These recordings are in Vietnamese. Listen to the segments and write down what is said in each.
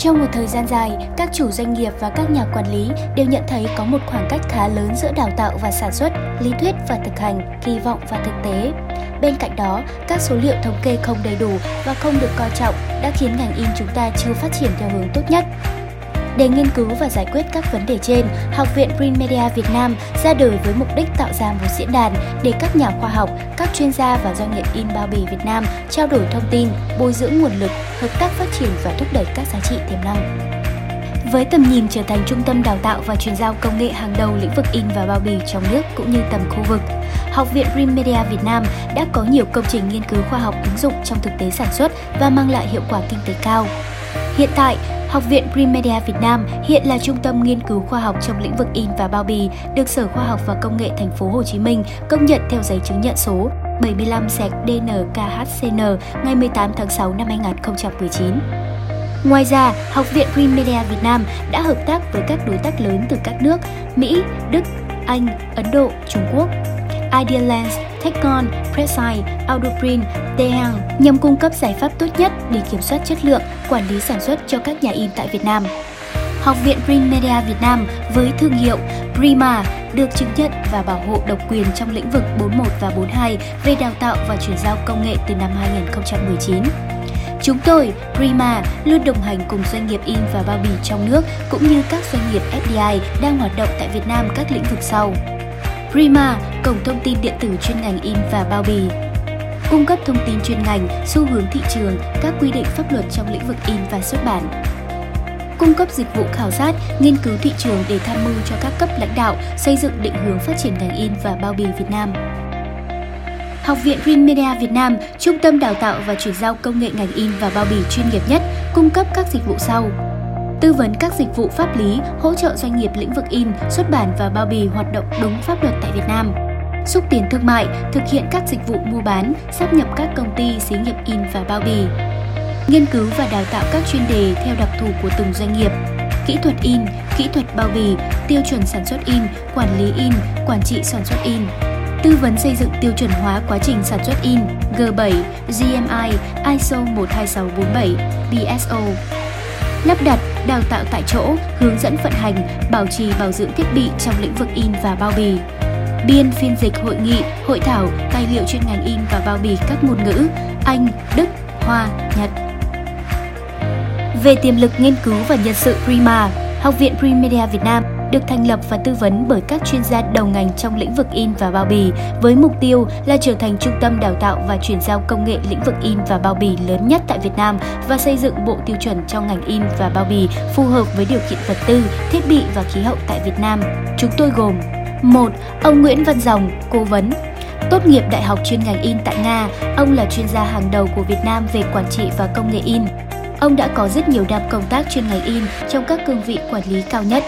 Trong một thời gian dài, các chủ doanh nghiệp và các nhà quản lý đều nhận thấy có một khoảng cách khá lớn giữa đào tạo và sản xuất, lý thuyết và thực hành, kỳ vọng và thực tế. Bên cạnh đó, các số liệu thống kê không đầy đủ và không được coi trọng đã khiến ngành in chúng ta chưa phát triển theo hướng tốt nhất. Để nghiên cứu và giải quyết các vấn đề trên, Học viện Print Media Việt Nam ra đời với mục đích tạo ra một diễn đàn để các nhà khoa học, các chuyên gia và doanh nghiệp in bao bì Việt Nam trao đổi thông tin, bồi dưỡng nguồn lực, hợp tác phát triển và thúc đẩy các giá trị tiềm năng. Với tầm nhìn trở thành trung tâm đào tạo và chuyển giao công nghệ hàng đầu lĩnh vực in và bao bì trong nước cũng như tầm khu vực, Học viện Print Media Việt Nam đã có nhiều công trình nghiên cứu khoa học ứng dụng trong thực tế sản xuất và mang lại hiệu quả kinh tế cao. Hiện tại, Học viện Primedia Việt Nam hiện là trung tâm nghiên cứu khoa học trong lĩnh vực in và bao bì, được Sở Khoa học và Công nghệ Thành phố Hồ Chí Minh công nhận theo giấy chứng nhận số 75 DNKHCN ngày 18 tháng 6 năm 2019. Ngoài ra, Học viện Primedia Việt Nam đã hợp tác với các đối tác lớn từ các nước Mỹ, Đức, Anh, Ấn Độ, Trung Quốc, Ideal Techcon, Precise, Audoprint, Tehang nhằm cung cấp giải pháp tốt nhất để kiểm soát chất lượng, quản lý sản xuất cho các nhà in tại Việt Nam. Học viện Print Media Việt Nam với thương hiệu Prima được chứng nhận và bảo hộ độc quyền trong lĩnh vực 41 và 42 về đào tạo và chuyển giao công nghệ từ năm 2019. Chúng tôi, Prima, luôn đồng hành cùng doanh nghiệp in và bao bì trong nước cũng như các doanh nghiệp FDI đang hoạt động tại Việt Nam các lĩnh vực sau. Prima, cổng thông tin điện tử chuyên ngành in và bao bì. Cung cấp thông tin chuyên ngành, xu hướng thị trường, các quy định pháp luật trong lĩnh vực in và xuất bản. Cung cấp dịch vụ khảo sát, nghiên cứu thị trường để tham mưu cho các cấp lãnh đạo xây dựng định hướng phát triển ngành in và bao bì Việt Nam. Học viện Green Media Việt Nam, trung tâm đào tạo và chuyển giao công nghệ ngành in và bao bì chuyên nghiệp nhất, cung cấp các dịch vụ sau tư vấn các dịch vụ pháp lý, hỗ trợ doanh nghiệp lĩnh vực in, xuất bản và bao bì hoạt động đúng pháp luật tại Việt Nam. Xúc tiến thương mại, thực hiện các dịch vụ mua bán, sắp nhập các công ty, xí nghiệp in và bao bì. Nghiên cứu và đào tạo các chuyên đề theo đặc thù của từng doanh nghiệp. Kỹ thuật in, kỹ thuật bao bì, tiêu chuẩn sản xuất in, quản lý in, quản trị sản xuất in, tư vấn xây dựng tiêu chuẩn hóa quá trình sản xuất in G7, GMI, ISO 12647, BSO lắp đặt, đào tạo tại chỗ, hướng dẫn vận hành, bảo trì bảo dưỡng thiết bị trong lĩnh vực in và bao bì. Biên phiên dịch hội nghị, hội thảo, tài liệu chuyên ngành in và bao bì các ngôn ngữ Anh, Đức, Hoa, Nhật. Về tiềm lực nghiên cứu và nhân sự Prima, Học viện Primedia Việt Nam được thành lập và tư vấn bởi các chuyên gia đầu ngành trong lĩnh vực in và bao bì với mục tiêu là trở thành trung tâm đào tạo và chuyển giao công nghệ lĩnh vực in và bao bì lớn nhất tại Việt Nam và xây dựng bộ tiêu chuẩn cho ngành in và bao bì phù hợp với điều kiện vật tư, thiết bị và khí hậu tại Việt Nam. Chúng tôi gồm 1. Ông Nguyễn Văn Dòng, cố vấn Tốt nghiệp Đại học chuyên ngành in tại Nga, ông là chuyên gia hàng đầu của Việt Nam về quản trị và công nghệ in. Ông đã có rất nhiều năm công tác chuyên ngành in trong các cương vị quản lý cao nhất.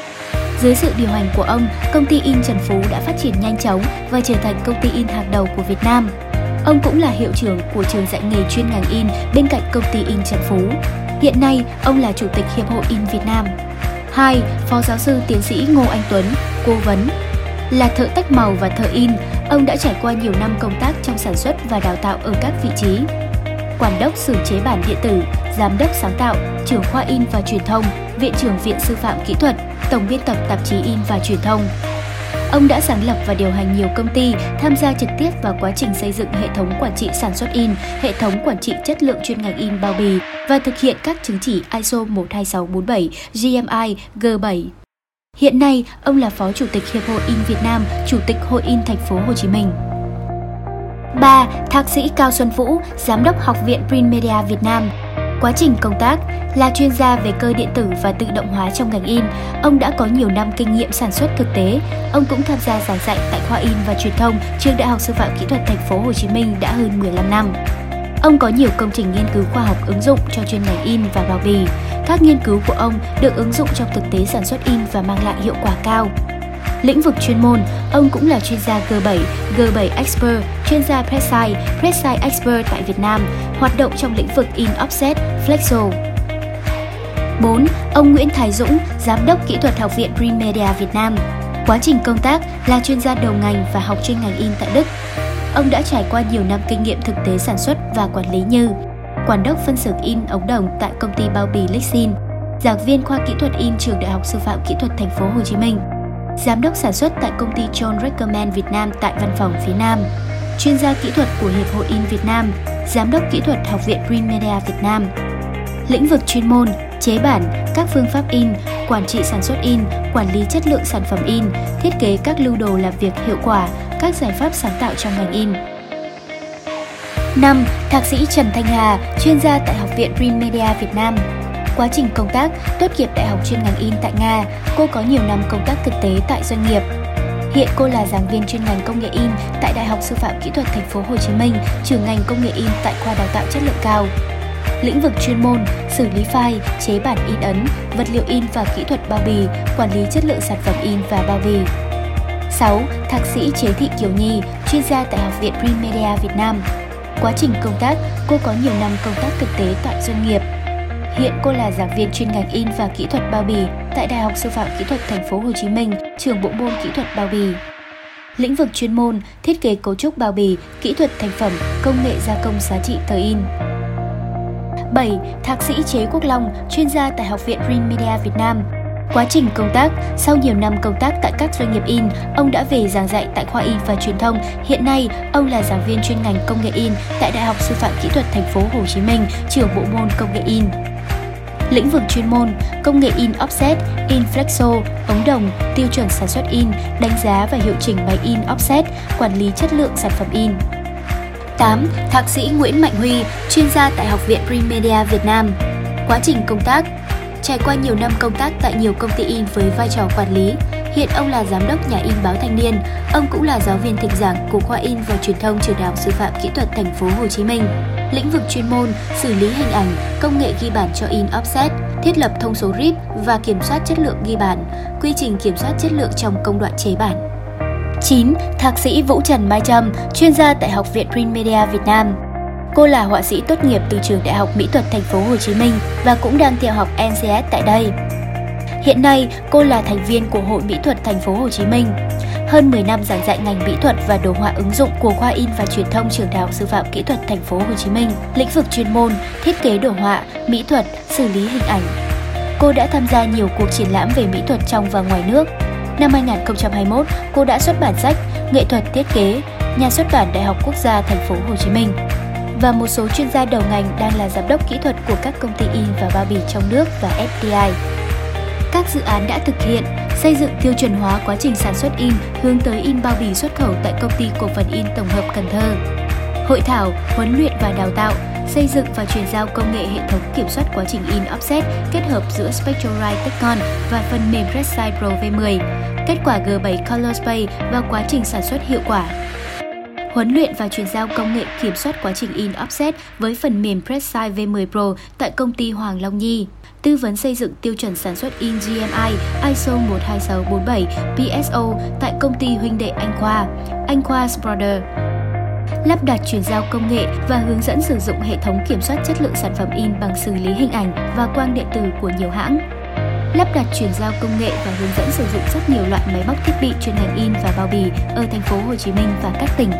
Dưới sự điều hành của ông, công ty in Trần Phú đã phát triển nhanh chóng và trở thành công ty in hàng đầu của Việt Nam. Ông cũng là hiệu trưởng của trường dạy nghề chuyên ngành in bên cạnh công ty in Trần Phú. Hiện nay, ông là chủ tịch Hiệp hội In Việt Nam. 2. Phó giáo sư tiến sĩ Ngô Anh Tuấn, cố vấn. Là thợ tách màu và thợ in, ông đã trải qua nhiều năm công tác trong sản xuất và đào tạo ở các vị trí. Quản đốc xử chế bản điện tử, giám đốc sáng tạo, trưởng khoa in và truyền thông, viện trưởng viện sư phạm kỹ thuật, tổng biên tập tạp chí in và truyền thông. Ông đã sáng lập và điều hành nhiều công ty, tham gia trực tiếp vào quá trình xây dựng hệ thống quản trị sản xuất in, hệ thống quản trị chất lượng chuyên ngành in bao bì và thực hiện các chứng chỉ ISO 12647, GMI, G7. Hiện nay, ông là Phó Chủ tịch Hiệp hội In Việt Nam, Chủ tịch Hội In Thành phố Hồ Chí Minh. 3. Thạc sĩ Cao Xuân Vũ, Giám đốc Học viện Print Media Việt Nam, Quá trình công tác là chuyên gia về cơ điện tử và tự động hóa trong ngành in, ông đã có nhiều năm kinh nghiệm sản xuất thực tế. Ông cũng tham gia giảng dạy tại khoa in và truyền thông trường Đại học Sư phạm Kỹ thuật Thành phố Hồ Chí Minh đã hơn 15 năm. Ông có nhiều công trình nghiên cứu khoa học ứng dụng cho chuyên ngành in và bao bì. Các nghiên cứu của ông được ứng dụng trong thực tế sản xuất in và mang lại hiệu quả cao. Lĩnh vực chuyên môn, ông cũng là chuyên gia G7, G7 Expert, chuyên gia presside presside Expert tại Việt Nam, hoạt động trong lĩnh vực in offset, flexo. 4. Ông Nguyễn Thái Dũng, Giám đốc Kỹ thuật Học viện Print Media Việt Nam. Quá trình công tác là chuyên gia đầu ngành và học chuyên ngành in tại Đức. Ông đã trải qua nhiều năm kinh nghiệm thực tế sản xuất và quản lý như quản đốc phân xưởng in ống đồng tại công ty bao bì Lexin, giảng viên khoa kỹ thuật in trường Đại học Sư phạm Kỹ thuật Thành phố Hồ Chí Minh, giám đốc sản xuất tại công ty John Recommend Việt Nam tại văn phòng phía Nam, chuyên gia kỹ thuật của Hiệp hội In Việt Nam, giám đốc kỹ thuật Học viện Green Media Việt Nam. Lĩnh vực chuyên môn, chế bản, các phương pháp in, quản trị sản xuất in, quản lý chất lượng sản phẩm in, thiết kế các lưu đồ làm việc hiệu quả, các giải pháp sáng tạo trong ngành in. 5. Thạc sĩ Trần Thanh Hà, chuyên gia tại Học viện Green Media Việt Nam. Quá trình công tác, tốt nghiệp Đại học chuyên ngành in tại Nga, cô có nhiều năm công tác thực tế tại doanh nghiệp. Hiện cô là giảng viên chuyên ngành công nghệ in tại Đại học Sư phạm Kỹ thuật Thành phố Hồ Chí Minh, trường ngành công nghệ in tại khoa đào tạo chất lượng cao. Lĩnh vực chuyên môn, xử lý file, chế bản in ấn, vật liệu in và kỹ thuật bao bì, quản lý chất lượng sản phẩm in và bao bì. 6. Thạc sĩ Chế Thị Kiều Nhi, chuyên gia tại Học viện Primedia Media Việt Nam. Quá trình công tác, cô có nhiều năm công tác thực tế tại doanh nghiệp. Hiện cô là giảng viên chuyên ngành in và kỹ thuật bao bì tại Đại học Sư phạm Kỹ thuật Thành phố Hồ Chí Minh, trường bộ môn kỹ thuật bao bì. Lĩnh vực chuyên môn, thiết kế cấu trúc bao bì, kỹ thuật thành phẩm, công nghệ gia công giá trị tờ in. 7. Thạc sĩ Chế Quốc Long, chuyên gia tại Học viện Green Media Việt Nam, Quá trình công tác, sau nhiều năm công tác tại các doanh nghiệp in, ông đã về giảng dạy tại khoa in và truyền thông. Hiện nay, ông là giảng viên chuyên ngành công nghệ in tại Đại học Sư phạm Kỹ thuật Thành phố Hồ Chí Minh, trưởng bộ môn công nghệ in. Lĩnh vực chuyên môn, công nghệ in offset, in flexo, ống đồng, tiêu chuẩn sản xuất in, đánh giá và hiệu chỉnh máy in offset, quản lý chất lượng sản phẩm in. 8. Thạc sĩ Nguyễn Mạnh Huy, chuyên gia tại Học viện primedia Việt Nam. Quá trình công tác, Trải qua nhiều năm công tác tại nhiều công ty in với vai trò quản lý, hiện ông là giám đốc nhà in báo Thanh niên. Ông cũng là giáo viên thịnh giảng của khoa in và truyền thông trường đại học sư phạm kỹ thuật thành phố Hồ Chí Minh. Lĩnh vực chuyên môn, xử lý hình ảnh, công nghệ ghi bản cho in offset, thiết lập thông số RIP và kiểm soát chất lượng ghi bản, quy trình kiểm soát chất lượng trong công đoạn chế bản. 9. Thạc sĩ Vũ Trần Mai Trâm, chuyên gia tại Học viện Print Media Việt Nam. Cô là họa sĩ tốt nghiệp từ trường Đại học Mỹ thuật Thành phố Hồ Chí Minh và cũng đang theo học NCS tại đây. Hiện nay, cô là thành viên của Hội Mỹ thuật Thành phố Hồ Chí Minh. Hơn 10 năm giảng dạy ngành mỹ thuật và đồ họa ứng dụng của khoa in và truyền thông trường Đại học Sư phạm Kỹ thuật Thành phố Hồ Chí Minh, lĩnh vực chuyên môn, thiết kế đồ họa, mỹ thuật, xử lý hình ảnh. Cô đã tham gia nhiều cuộc triển lãm về mỹ thuật trong và ngoài nước. Năm 2021, cô đã xuất bản sách Nghệ thuật thiết kế, nhà xuất bản Đại học Quốc gia Thành phố Hồ Chí Minh và một số chuyên gia đầu ngành đang là giám đốc kỹ thuật của các công ty in và bao bì trong nước và FDI. Các dự án đã thực hiện xây dựng tiêu chuẩn hóa quá trình sản xuất in hướng tới in bao bì xuất khẩu tại công ty cổ phần in tổng hợp Cần Thơ. Hội thảo, huấn luyện và đào tạo, xây dựng và chuyển giao công nghệ hệ thống kiểm soát quá trình in offset kết hợp giữa Spectralite Techcon và phần mềm Redside Pro V10, kết quả G7 Color Space và quá trình sản xuất hiệu quả. Huấn luyện và chuyển giao công nghệ kiểm soát quá trình in offset với phần mềm Presside V10 Pro tại công ty Hoàng Long Nhi tư vấn xây dựng tiêu chuẩn sản xuất in GMI ISO 12647 PSO tại công ty huynh đệ Anh Khoa, Anh Khoa Sproder. Lắp đặt chuyển giao công nghệ và hướng dẫn sử dụng hệ thống kiểm soát chất lượng sản phẩm in bằng xử lý hình ảnh và quang điện tử của nhiều hãng. Lắp đặt chuyển giao công nghệ và hướng dẫn sử dụng rất nhiều loại máy móc thiết bị chuyên ngành in và bao bì ở thành phố Hồ Chí Minh và các tỉnh.